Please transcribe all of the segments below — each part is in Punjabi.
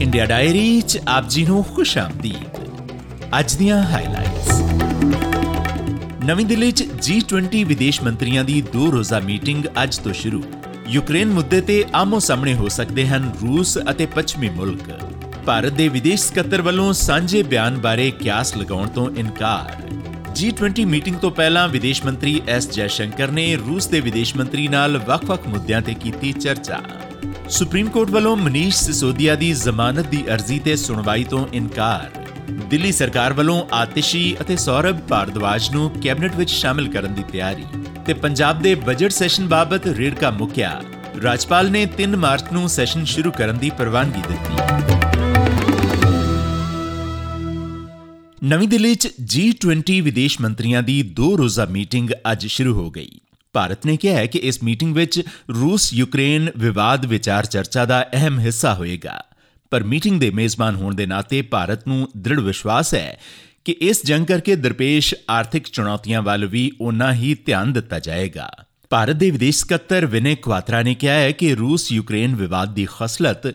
India diary ਚ ਆਪ ਜੀ ਨੂੰ ਖੁਸ਼ ਆਮਦੀਦ। ਅੱਜ ਦੀਆਂ ਹਾਈਲਾਈਟਸ ਨਵੀਂ ਦਿੱਲੀ ਚ G20 ਵਿਦੇਸ਼ ਮੰਤਰੀਆਂ ਦੀ ਦੋ ਰੋਜ਼ਾ ਮੀਟਿੰਗ ਅੱਜ ਤੋਂ ਸ਼ੁਰੂ। ਯੂਕਰੇਨ ਮੁੱਦੇ ਤੇ ਆਮੋ ਸਾਹਮਣੇ ਹੋ ਸਕਦੇ ਹਨ ਰੂਸ ਅਤੇ ਪੱਛਮੀ ਮੁਲਕ। ਭਾਰਤ ਦੇ ਵਿਦੇਸ਼ ਸਕੱਤਰ ਵੱਲੋਂ ਸਾਂਝੇ ਬਿਆਨ ਬਾਰੇ ਕਿਆਸ ਲਗਾਉਣ ਤੋਂ ਇਨਕਾਰ। G20 ਮੀਟਿੰਗ ਤੋਂ ਪਹਿਲਾਂ ਵਿਦੇਸ਼ ਮੰਤਰੀ ਐਸ ਜੈਸ਼ੰਕਰ ਨੇ ਰੂਸ ਦੇ ਵਿਦੇਸ਼ ਮੰਤਰੀ ਨਾਲ ਵੱਖ-ਵੱਖ ਮੁੱਦਿਆਂ ਤੇ ਕੀਤੀ ਚਰਚਾ। ਸੁਪਰੀਮ ਕੋਰਟ ਵੱਲੋਂ ਮਨੀਸ਼ ਸਿਸੋਦੀਆ ਦੀ ਜ਼ਮਾਨਤ ਦੀ ਅਰਜ਼ੀ ਤੇ ਸੁਣਵਾਈ ਤੋਂ ਇਨਕਾਰ। ਦਿੱਲੀ ਸਰਕਾਰ ਵੱਲੋਂ ਆਤਿਸ਼ੀ ਅਤੇ ਸੌਰਭ ਭਾਰਦਵਾਜ ਨੂੰ ਕੈਬਨਿਟ ਵਿੱਚ ਸ਼ਾਮਿਲ ਕਰਨ ਦੀ ਤਿਆਰੀ ਤੇ ਪੰਜਾਬ ਦੇ ਬਜਟ ਸੈਸ਼ਨ ਬਾਬਤ ਰੇੜਕਾ ਮੁੱਕਿਆ। ਰਾਜਪਾਲ ਨੇ 3 ਮਾਰਚ ਨੂੰ ਸੈਸ਼ਨ ਸ਼ੁਰੂ ਕਰਨ ਦੀ ਪ੍ਰਵਾਨਗੀ ਦਿੱਤੀ। ਨਵੀਂ ਦਿੱਲੀ 'ਚ G20 ਵਿਦੇਸ਼ ਮੰਤਰੀਆਂ ਦੀ ਦੋ ਰੋਜ਼ਾ ਮੀਟਿੰਗ ਅੱਜ ਸ਼ੁਰੂ ਹੋ ਗਈ। ਭਾਰਤ ਨੇ ਕਿਹਾ ਹੈ ਕਿ ਇਸ ਮੀਟਿੰਗ ਵਿੱਚ ਰੂਸ ਯੂਕਰੇਨ ਵਿਵਾਦ ਵਿਚਾਰ ਚਰਚਾ ਦਾ ਅਹਿਮ ਹਿੱਸਾ ਹੋਏਗਾ। ਪਰ ਮੀਟਿੰਗ ਦੇ ਮੇਜ਼ਬਾਨ ਹੋਣ ਦੇ ਨਾਤੇ ਭਾਰਤ ਨੂੰ ਦ੍ਰਿੜ ਵਿਸ਼ਵਾਸ ਹੈ ਕਿ ਇਸ ਜੰਗ ਕਰਕੇ ਦਰਪੇਸ਼ ਆਰਥਿਕ ਚੁਣੌਤੀਆਂ ਵੱਲ ਵੀ ਉਨਾ ਹੀ ਧਿਆਨ ਦਿੱਤਾ ਜਾਏਗਾ। ਭਾਰਤ ਦੇ ਵਿਦੇਸ਼ ਸਕੱਤਰ ਵਿਨੇ ਕੁਆਤਰਾ ਨੇ ਕਿਹਾ ਹੈ ਕਿ ਰੂਸ ਯੂਕਰੇਨ ਵਿਵਾਦ ਦੀ ਖਸਲਤ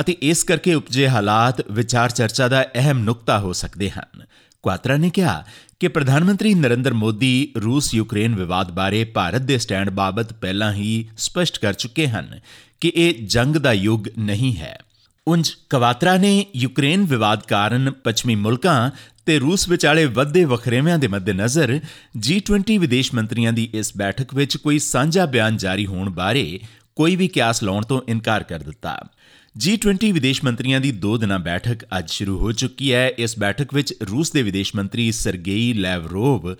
ਅਤੇ ਇਸ ਕਰਕੇ ਉਪਜੇ ਹਾਲਾਤ ਵਿਚਾਰ ਚਰਚਾ ਦਾ ਅਹਿਮ ਨੁਕਤਾ ਹੋ ਸਕਦੇ ਹਨ। ਕੁਆਤਰਾ ਨੇ ਕਿਹਾ ਕਿ ਪ੍ਰਧਾਨ ਮੰਤਰੀ ਨਰਿੰਦਰ ਮੋਦੀ ਰੂਸ ਯੂਕਰੇਨ ਵਿਵਾਦ ਬਾਰੇ ਭਾਰਤ ਦੇ ਸਟੈਂਡ ਬਾਬਤ ਪਹਿਲਾਂ ਹੀ ਸਪਸ਼ਟ ਕਰ ਚੁੱਕੇ ਹਨ ਕਿ ਇਹ ਜੰਗ ਦਾ ਯੁੱਗ ਨਹੀਂ ਹੈ। ਉੰਜ ਕਵਾਤਰਾ ਨੇ ਯੂਕਰੇਨ ਵਿਵਾਦ ਕਾਰਨ ਪੱਛਮੀ ਮੁਲਕਾਂ ਤੇ ਰੂਸ ਵਿਚਾਲੇ ਵੱਧਦੇ ਵਖਰੇਵਿਆਂ ਦੇ ਮੱਦੇਨਜ਼ਰ G20 ਵਿਦੇਸ਼ ਮੰਤਰੀਆਂ ਦੀ ਇਸ ਬੈਠਕ ਵਿੱਚ ਕੋਈ ਸਾਂਝਾ ਬਿਆਨ ਜਾਰੀ ਹੋਣ ਬਾਰੇ ਕੋਈ ਵੀ ਕਿਆਸ ਲਾਉਣ ਤੋਂ ਇਨਕਾਰ ਕਰ ਦਿੱਤਾ। G20 ਵਿਦੇਸ਼ ਮੰਤਰੀਆਂ ਦੀ 2 ਦਿਨਾਂ ਬੈਠਕ ਅੱਜ ਸ਼ੁਰੂ ਹੋ ਚੁੱਕੀ ਹੈ। ਇਸ ਬੈਠਕ ਵਿੱਚ ਰੂਸ ਦੇ ਵਿਦੇਸ਼ ਮੰਤਰੀ ਸਰਗੇਈ ਲੈਵਰੋਵ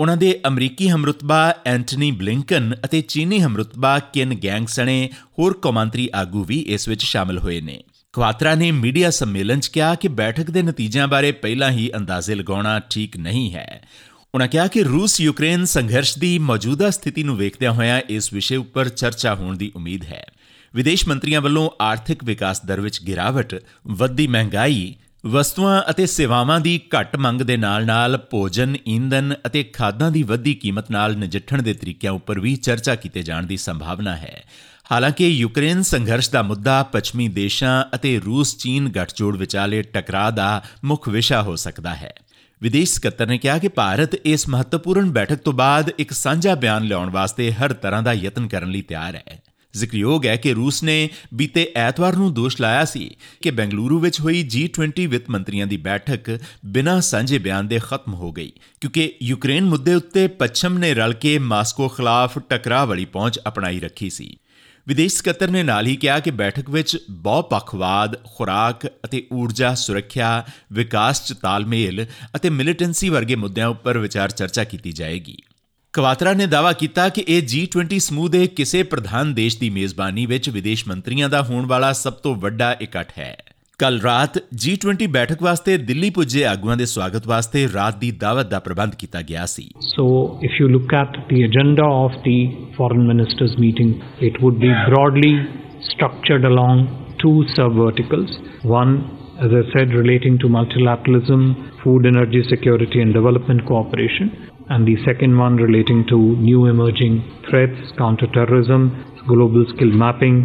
ਉਹਨਾਂ ਦੇ ਅਮਰੀਕੀ ਹਮਰਤਬਾ ਐਂਟਨੀ ਬਲਿੰਕਨ ਅਤੇ ਚੀਨੀ ਹਮਰਤਬਾ ਕਿਨ ਗੈਂਗ ਸਣੇ ਹੋਰ ਕੌਮਾਂਤਰੀ ਆਗੂ ਵੀ ਇਸ ਵਿੱਚ ਸ਼ਾਮਲ ਹੋਏ ਨੇ। ਕੁਆਤਰਾ ਨੇ ਮੀਡੀਆ ਸੰਮੇਲਨ 'ਚ ਕਿਹਾ ਕਿ ਬੈਠਕ ਦੇ ਨਤੀਜਿਆਂ ਬਾਰੇ ਪਹਿਲਾਂ ਹੀ ਅੰਦਾਜ਼ੇ ਲਗਾਉਣਾ ਠੀਕ ਨਹੀਂ ਹੈ। ਉਨ੍ਹਾਂ ਕਿਹਾ ਕਿ ਰੂਸ ਯੂਕਰੇਨ ਸੰਘਰਸ਼ ਦੀ ਮੌਜੂਦਾ ਸਥਿਤੀ ਨੂੰ ਵੇਖਦਿਆਂ ਹੋਇਆਂ ਇਸ ਵਿਸ਼ੇ ਉੱਪਰ ਚਰਚਾ ਹੋਣ ਦੀ ਉਮੀਦ ਹੈ। ਵਿਦੇਸ਼ ਮੰਤਰੀਆਂ ਵੱਲੋਂ ਆਰਥਿਕ ਵਿਕਾਸ ਦਰ ਵਿੱਚ ਗਿਰਾਵਟ ਵੱਧਦੀ ਮਹਿੰਗਾਈ ਵਸਤੂਆਂ ਅਤੇ ਸੇਵਾਵਾਂ ਦੀ ਘੱਟ ਮੰਗ ਦੇ ਨਾਲ-ਨਾਲ ਭੋਜਨ, ਈਂਧਨ ਅਤੇ ਖਾਦਾਂ ਦੀ ਵੱਧਦੀ ਕੀਮਤ ਨਾਲ ਨਜਿੱਠਣ ਦੇ ਤਰੀਕਿਆਂ ਉੱਪਰ ਵੀ ਚਰਚਾ ਕੀਤੇ ਜਾਣ ਦੀ ਸੰਭਾਵਨਾ ਹੈ। ਹਾਲਾਂਕਿ ਯੂਕਰੇਨ ਸੰਘਰਸ਼ ਦਾ ਮੁੱਦਾ ਪੱਛਮੀ ਦੇਸ਼ਾਂ ਅਤੇ ਰੂਸ-ਚੀਨ ਗੱਠਜੋੜ ਵਿਚਾਲੇ ਟਕਰਾਅ ਦਾ ਮੁੱਖ ਵਿਸ਼ਾ ਹੋ ਸਕਦਾ ਹੈ। ਵਿਦੇਸ਼ ਸਕੱਤਰ ਨੇ ਕਿਹਾ ਕਿ ਭਾਰਤ ਇਸ ਮਹੱਤਵਪੂਰਨ ਬੈਠਕ ਤੋਂ ਬਾਅਦ ਇੱਕ ਸਾਂਝਾ ਬਿਆਨ ਲਿਆਉਣ ਵਾਸਤੇ ਹਰ ਤਰ੍ਹਾਂ ਦਾ ਯਤਨ ਕਰਨ ਲਈ ਤਿਆਰ ਹੈ। ਜ਼ਿਕਰਯੋਗ ਹੈ ਕਿ ਰੂਸ ਨੇ ਬੀਤੇ ਐਤਵਾਰ ਨੂੰ ਦੋਸ਼ ਲਾਇਆ ਸੀ ਕਿ ਬੈਂਗਲੁਰੂ ਵਿੱਚ ਹੋਈ G20 ਵਿੱਤ ਮੰਤਰੀਆਂ ਦੀ ਬੈਠਕ ਬਿਨਾਂ ਸਾਂਝੇ ਬਿਆਨ ਦੇ ਖਤਮ ਹੋ ਗਈ ਕਿਉਂਕਿ ਯੂਕਰੇਨ ਮੁੱਦੇ ਉੱਤੇ ਪੱਛਮ ਨੇ ਰਲ ਕੇ ਮਾਸਕੋ ਖਿਲਾਫ ਟਕਰਾਅ ਵਾਲੀ ਪਹੁੰਚ ਅਪਣਾਈ ਰੱਖੀ ਸੀ ਵਿਦੇਸ਼ ਸਕੱਤਰ ਨੇ ਨਾਲ ਹੀ ਕਿਹਾ ਕਿ ਬੈਠਕ ਵਿੱਚ ਬਹੁਪੱਖਵਾਦ, ਖੁਰਾਕ ਅਤੇ ਊਰਜਾ ਸੁਰੱਖਿਆ, ਵਿਕਾਸ ਚ ਤਾਲਮੇਲ ਅਤੇ ਮਿਲੀਟੈਂਸੀ ਵਰਗੇ ਮੁੱਦਿਆਂ ਉੱਪਰ ਵਿਚਾਰ ਚਰਚਾ ਕੀਤੀ ਜਾਏਗੀ। ਕਵਾਤਰਾ ਨੇ ਦਾਵਾ ਕੀਤਾ ਕਿ ਇਹ G20 ਸਮੂਹ ਦੇ ਕਿਸੇ ਪ੍ਰਧਾਨ ਦੇਸ਼ ਦੀ ਮੇਜ਼ਬਾਨੀ ਵਿੱਚ ਵਿਦੇਸ਼ ਮੰਤਰੀਆਂ ਦਾ ਹੋਣ ਵਾਲਾ ਸਭ ਤੋਂ ਵੱਡਾ ਇਕੱਠ ਹੈ ਕੱਲ ਰਾਤ G20 ਬੈਠਕ ਵਾਸਤੇ ਦਿੱਲੀ ਪੁੱਜੇ ਆਗੂਆਂ ਦੇ ਸਵਾਗਤ ਵਾਸਤੇ ਰਾਤ ਦੀ ਦਾਵਤ ਦਾ ਪ੍ਰਬੰਧ ਕੀਤਾ ਗਿਆ ਸੀ so if you look at the agenda of the foreign ministers meeting it would be broadly structured along two sub verticals one as I said, relating to multilateralism, food, energy security, and development cooperation. And the second one relating to new emerging threats counterterrorism global skill mapping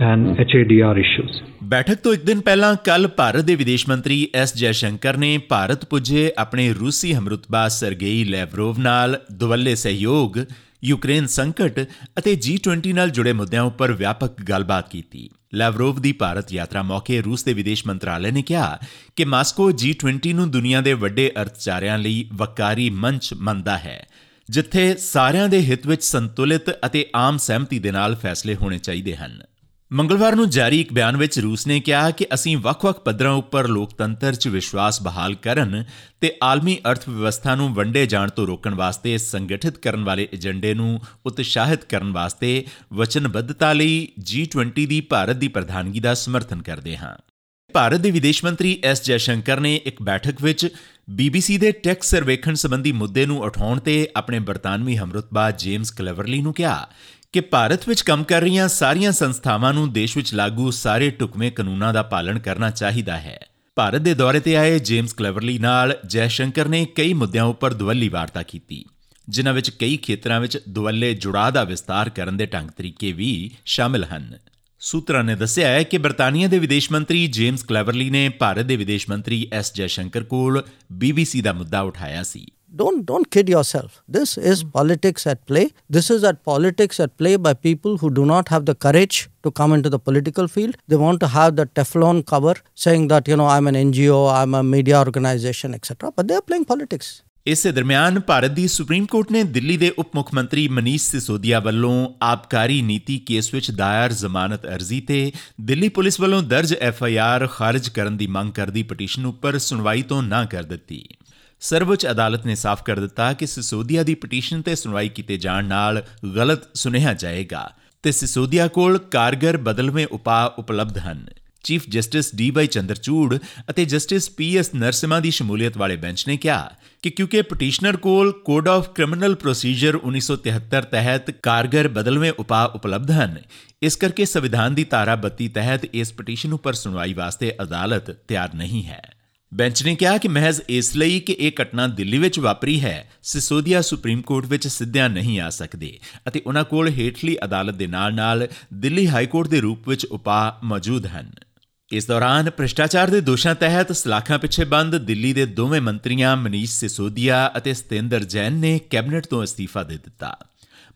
and HADR issues ਬੈਠਕ ਤੋਂ ਇੱਕ ਦਿਨ ਪਹਿਲਾਂ ਕੱਲ ਭਾਰਤ ਦੇ ਵਿਦੇਸ਼ ਮੰਤਰੀ ਐਸ ਜੈਸ਼ੰਕਰ ਨੇ ਭਾਰਤ ਪੁੱਜੇ ਆਪਣੇ ਰੂਸੀ ਹਮਰਤਬਾ ਸਰਗੇਈ ਲੈਵਰੋਵ ਨਾਲ ਦੁਵੱਲੇ ਸਹਿਯੋਗ ਯੂਕਰੇਨ ਸੰਕਟ ਅਤੇ G20 ਨਾਲ ਜੁੜੇ ਮੁੱਦਿਆਂ ਉੱਪਰ ਵਿਆਪਕ ਗੱਲਬਾਤ ਕੀਤੀ। ਲੈਵਰੋਵ ਦੀ ਭਾਰਤ ਯਾਤਰਾ ਮੌਕੇ ਰੂਸ ਦੇ ਵਿਦੇਸ਼ ਮੰਤਰਾਲੇ ਨੇ ਕਿਹਾ ਕਿ ਮਾਸਕੋ G20 ਨੂੰ ਦੁਨੀਆ ਦੇ ਵੱਡੇ ਅਰਥਚਾਰਿਆਂ ਲਈ ਵਕਾਰੀ ਮੰਚ ਮੰਨਦਾ ਹੈ, ਜਿੱਥੇ ਸਾਰਿਆਂ ਦੇ ਹਿੱਤ ਵਿੱਚ ਸੰਤੁਲਿਤ ਅਤੇ ਆਮ ਸਹਿਮਤੀ ਦੇ ਨਾਲ ਫੈਸਲੇ ਹੋਣੇ ਚਾਹੀਦੇ ਹਨ। ਮੰਗਲਵਾਰ ਨੂੰ ਜਾਰੀ ਇੱਕ ਬਿਆਨ ਵਿੱਚ ਰੂਸ ਨੇ ਕਿਹਾ ਕਿ ਅਸੀਂ ਵੱਖ-ਵੱਖ ਪੱਧਰਾਂ ਉੱਪਰ ਲੋਕਤੰਤਰ 'ਚ ਵਿਸ਼ਵਾਸ ਬਹਾਲ ਕਰਨ ਤੇ ਆਲਮੀ ਅਰਥ ਵਿਵਸਥਾ ਨੂੰ ਵੰਡੇ ਜਾਣ ਤੋਂ ਰੋਕਣ ਵਾਸਤੇ ਸੰਗਠਿਤ ਕਰਨ ਵਾਲੇ ਏਜੰਡੇ ਨੂੰ ਉਤਸ਼ਾਹਿਤ ਕਰਨ ਵਾਸਤੇ ਵਚਨਬੱਧਤਾ ਲਈ G20 ਦੀ ਭਾਰਤ ਦੀ ਪ੍ਰਧਾਨਗੀ ਦਾ ਸਮਰਥਨ ਕਰਦੇ ਹਾਂ। ਭਾਰਤ ਦੇ ਵਿਦੇਸ਼ ਮੰਤਰੀ ਐਸ ਜੈਸ਼ੰਕਰ ਨੇ ਇੱਕ ਬੈਠਕ ਵਿੱਚ BBC ਦੇ ਟੈਕਸ ਸਰਵੇਖਣ ਸੰਬੰਧੀ ਮੁੱਦੇ ਨੂੰ ਉਠਾਉਣ ਤੇ ਆਪਣੇ ਬਰਤਾਨਵੀ ਹਮਰਤਬਾ ਜੇਮਸ ਕਲੇਵਰਲੀ ਨੂੰ ਕਿਹਾ ਕਿ ਭਾਰਤ ਵਿੱਚ ਕੰਮ ਕਰ ਰਹੀਆਂ ਸਾਰੀਆਂ ਸੰਸਥਾਵਾਂ ਨੂੰ ਦੇਸ਼ ਵਿੱਚ ਲਾਗੂ ਸਾਰੇ ਟੁਕਮੇ ਕਾਨੂੰਨਾਂ ਦਾ ਪਾਲਣ ਕਰਨਾ ਚਾਹੀਦਾ ਹੈ। ਭਾਰਤ ਦੇ ਦੌਰੇ ਤੇ ਆਏ ਜੇਮਸ ਕਲੇਵਰਲੀ ਨਾਲ ਜੈ ਸ਼ੰਕਰ ਨੇ ਕਈ ਮੁੱਦਿਆਂ ਉੱਪਰ ਦੁਵੱਲੀ ਵਾਰਤਾ ਕੀਤੀ, ਜਿਨ੍ਹਾਂ ਵਿੱਚ ਕਈ ਖੇਤਰਾਂ ਵਿੱਚ ਦੁਵੱਲੇ ਜੁੜਾਅ ਦਾ ਵਿਸਤਾਰ ਕਰਨ ਦੇ ਢੰਗ ਤਰੀਕੇ ਵੀ ਸ਼ਾਮਿਲ ਹਨ। ਸੂਤਰਾਂ ਨੇ ਦੱਸਿਆ ਹੈ ਕਿ ਬਰਤਾਨੀਆ ਦੇ ਵਿਦੇਸ਼ ਮੰਤਰੀ ਜੇਮਸ ਕਲੇਵਰਲੀ ਨੇ ਭਾਰਤ ਦੇ ਵਿਦੇਸ਼ ਮੰਤਰੀ ਐਸ ਜੈ ਸ਼ੰਕਰ ਕੋਲ BBC ਦਾ ਮੁੱਦਾ ਉਠਾਇਆ ਸੀ। Don't don't kid yourself this is politics at play this is at politics at play by people who do not have the courage to come into the political field they want to have the teflon cover saying that you know i'm an ngo i'm a media organization etc but they are playing politics ਇਸੇ ਦਰਮਿਆਨ ਭਾਰਤ ਦੀ ਸੁਪਰੀਮ ਕੋਰਟ ਨੇ ਦਿੱਲੀ ਦੇ ਉਪ ਮੁੱਖ ਮੰਤਰੀ ਮਨੀਸ਼ ਸਿਸੋਦੀਆ ਵੱਲੋਂ ਆਬਕਾਰੀ ਨੀਤੀ ਕੇਸ ਵਿੱਚ ਦਾਇਰ ਜ਼ਮਾਨਤ ਅਰਜ਼ੀ ਤੇ ਦਿੱਲੀ ਪੁਲਿਸ ਵੱਲੋਂ ਦਰਜ ਐਫ ਆਈ ਆਰ ਖਾਰਜ ਕਰਨ ਦੀ ਮੰਗ ਕਰਦੀ ਪਟੀਸ਼ਨ ਉੱਪਰ ਸੁਣਵਾਈ ਤੋਂ ਨਾ ਕਰ ਦਿੱਤੀ ਸਰਵਉੱਚ ਅਦਾਲਤ ਨੇ ਸਾਫ਼ ਕਰ ਦਿੱਤਾ ਕਿ ਸਿਸੋਦੀਆ ਦੀ ਪਟੀਸ਼ਨ ਤੇ ਸੁਣਵਾਈ ਕੀਤੇ ਜਾਣ ਨਾਲ ਗਲਤ ਸੁਨੇਹਾ ਜਾਏਗਾ ਤੇ ਸਿਸੋਦੀਆ ਕੋਲ ਕਾਰਗਰ ਬਦਲਵੇਂ ਉਪਾਅ ਉਪਲਬਧ ਹਨ। Chief justice D Y Chandrachud ਅਤੇ ਜਸਟਿਸ ਪੀ ਐਸ ਨਰਸਿਮਾ ਦੀ ਸ਼ਮੂਲੀਅਤ ਵਾਲੇ ਬੈਂਚ ਨੇ ਕਿਹਾ ਕਿ ਕਿਉਂਕਿ ਪਟੀਸ਼ਨਰ ਕੋਲ ਕੋਡ ਆਫ ਕ੍ਰਿਮੀਨਲ ਪ੍ਰੋਸੀਜਰ 1973 ਤਹਿਤ ਕਾਰਗਰ ਬਦਲਵੇਂ ਉਪਾਅ ਉਪਲਬਧ ਹਨ, ਇਸ ਕਰਕੇ ਸੰਵਿਧਾਨ ਦੀ ਧਾਰਾ 32 ਤਹਿਤ ਇਸ ਪਟੀਸ਼ਨ ਉੱਪਰ ਸੁਣਵਾਈ ਵਾਸਤੇ ਅਦਾਲਤ ਤਿਆਰ ਨਹੀਂ ਹੈ। ਬੈਂਚ ਨੇ ਕਿਹਾ ਕਿ ਮਹਿਜ਼ ਇਸ ਲਈ ਕਿ ਇਹ ਘਟਨਾ ਦਿੱਲੀ ਵਿੱਚ ਵਾਪਰੀ ਹੈ, ਸਿਸੋਦੀਆ ਸੁਪਰੀਮ ਕੋਰਟ ਵਿੱਚ ਸਿੱਧਿਆਂ ਨਹੀਂ ਆ ਸਕਦੇ ਅਤੇ ਉਹਨਾਂ ਕੋਲ ਹੇਠਲੀ ਅਦਾਲਤ ਦੇ ਨਾਲ-ਨਾਲ ਦਿੱਲੀ ਹਾਈ ਕੋਰਟ ਦੇ ਰੂਪ ਵਿੱਚ ਉਪਾਅ ਮੌਜੂਦ ਹਨ। ਇਸ ਦੌਰਾਨ ਭ੍ਰਿਸ਼ਟਾਚਾਰ ਦੇ ਦੋਸ਼ਾਂ ਤਹਿਤ ਸਲਾਖਾਂ ਪਿੱਛੇ ਬੰਦ ਦਿੱਲੀ ਦੇ ਦੋਵੇਂ ਮੰਤਰੀਆਂ ਮਨੀਸ਼ ਸਿਸੋਦੀਆ ਅਤੇ ਸਤੇਂਦਰ ਜੈਨ ਨੇ ਕੈਬਨਿਟ ਤੋਂ ਅਸਤੀਫਾ ਦੇ ਦਿੱਤਾ।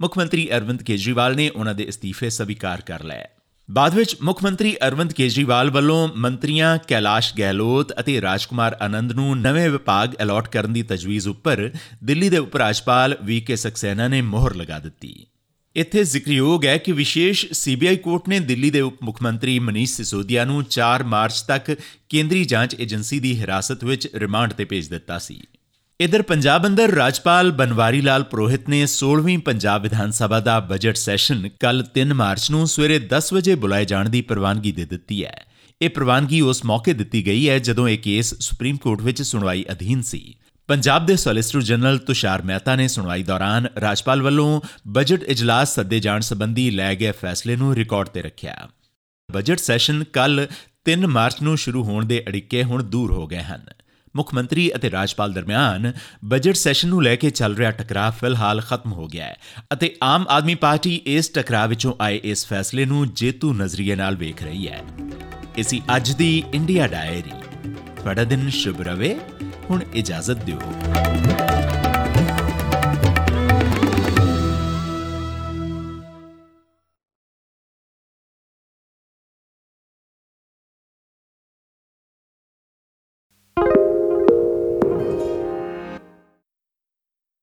ਮੁੱਖ ਮੰਤਰੀ ਅਰਵਿੰਦ ਕੇਜਰੀਵਾਲ ਨੇ ਉਹਨਾਂ ਦੇ ਅਸਤੀਫੇ ਸਵੀਕਾਰ ਕਰ ਲਏ। ਬਾਅਦ ਵਿੱਚ ਮੁੱਖ ਮੰਤਰੀ ਅਰਵਿੰਦ ਕੇਜਰੀਵਾਲ ਵੱਲੋਂ ਮੰਤਰੀਆਂ ਕੈਲਾਸ਼ ਗਹਿਲੋਤ ਅਤੇ ਰਾਜਕੁਮਾਰ ਆਨੰਦ ਨੂੰ ਨਵੇਂ ਵਿਭਾਗ ਅਲਾਟ ਕਰਨ ਦੀ ਤਜਵੀਜ਼ ਉੱਪਰ ਦਿੱਲੀ ਦੇ ਉਪ ਰਾਜਪਾਲ ਵੀ ਕੇ ਸਕਸੈਨਾ ਨੇ ਮੋਹਰ ਲਗਾ ਦਿੱਤੀ। ਇੱਥੇ ਜ਼ਿਕਰਯੋਗ ਹੈ ਕਿ ਵਿਸ਼ੇਸ਼ ਸੀਬੀਆਈ ਕੋਰਟ ਨੇ ਦਿੱਲੀ ਦੇ ਉਪ ਮੁੱਖ ਮੰਤਰੀ ਮਨੀਸ਼ ਸਿਸੋਦੀਆ ਨੂੰ 4 ਮਾਰਚ ਤੱਕ ਕੇਂਦਰੀ ਜਾਂਚ ਏਜੰਸੀ ਦੀ ਹਿਰਾਸਤ ਵਿੱਚ ਰਿਮਾਂਡ ਤੇ ਭੇਜ ਦਿੱਤਾ ਸੀ। ਇਧਰ ਪੰਜਾਬ ਅੰਦਰ ਰਾਜਪਾਲ ਬਨਵਾਰੀ ਲਾਲ ਪ੍ਰੋਹਿਤ ਨੇ 16ਵੀਂ ਪੰਜਾਬ ਵਿਧਾਨ ਸਭਾ ਦਾ ਬਜਟ ਸੈਸ਼ਨ ਕੱਲ 3 ਮਾਰਚ ਨੂੰ ਸਵੇਰੇ 10 ਵਜੇ ਬੁਲਾਏ ਜਾਣ ਦੀ ਪ੍ਰਵਾਨਗੀ ਦੇ ਦਿੱਤੀ ਹੈ। ਇਹ ਪ੍ਰਵਾਨਗੀ ਉਸ ਮੌਕੇ ਦਿੱਤੀ ਗਈ ਹੈ ਜਦੋਂ ਇਹ ਕੇਸ ਸੁਪਰੀਮ ਕੋਰਟ ਵਿੱਚ ਸੁਣਵਾਈ ਅਧੀਨ ਸੀ। ਪੰਜਾਬ ਦੇ ਸੋਲਿਸਿਟਰ ਜਨਰਲ ਤੁਸ਼ਾਰ ਮਹਿਤਾ ਨੇ ਸੁਣਵਾਈ ਦੌਰਾਨ ਰਾਜਪਾਲ ਵੱਲੋਂ ਬਜਟ ਇਜਲਾਸ ਸੱਦੇ ਜਾਣ ਸੰਬੰਧੀ ਲੈ ਗਏ ਫੈਸਲੇ ਨੂੰ ਰਿਕਾਰਡ ਤੇ ਰੱਖਿਆ। ਬਜਟ ਸੈਸ਼ਨ ਕੱਲ 3 ਮਾਰਚ ਨੂੰ ਸ਼ੁਰੂ ਹੋਣ ਦੇ ਅੜਿੱਕੇ ਹੁਣ ਦੂਰ ਹੋ ਗਏ ਹਨ। ਮੁੱਖ ਮੰਤਰੀ ਅਤੇ ਰਾਜਪਾਲ ਦਰਮਿਆਨ ਬਜਟ ਸੈਸ਼ਨ ਨੂੰ ਲੈ ਕੇ ਚੱਲ ਰਿਹਾ ਟਕਰਾਅ ਫਿਲਹਾਲ ਖਤਮ ਹੋ ਗਿਆ ਹੈ ਅਤੇ ਆਮ ਆਦਮੀ ਪਾਰਟੀ ਇਸ ਟਕਰਾਅ ਵਿੱਚੋਂ ਆਏ ਇਸ ਫੈਸਲੇ ਨੂੰ ਜੇਤੂ ਨਜ਼ਰੀਏ ਨਾਲ ਵੇਖ ਰਹੀ ਹੈ। ਇਸੀ ਅੱਜ ਦੀ ਇੰਡੀਆ ਡਾਇਰੀ। ਬੜਾ ਦਿਨ ਸ਼ੁਭ ਰਵੇ। ਹੁਣ ਇਜਾਜ਼ਤ ਦਿਓ।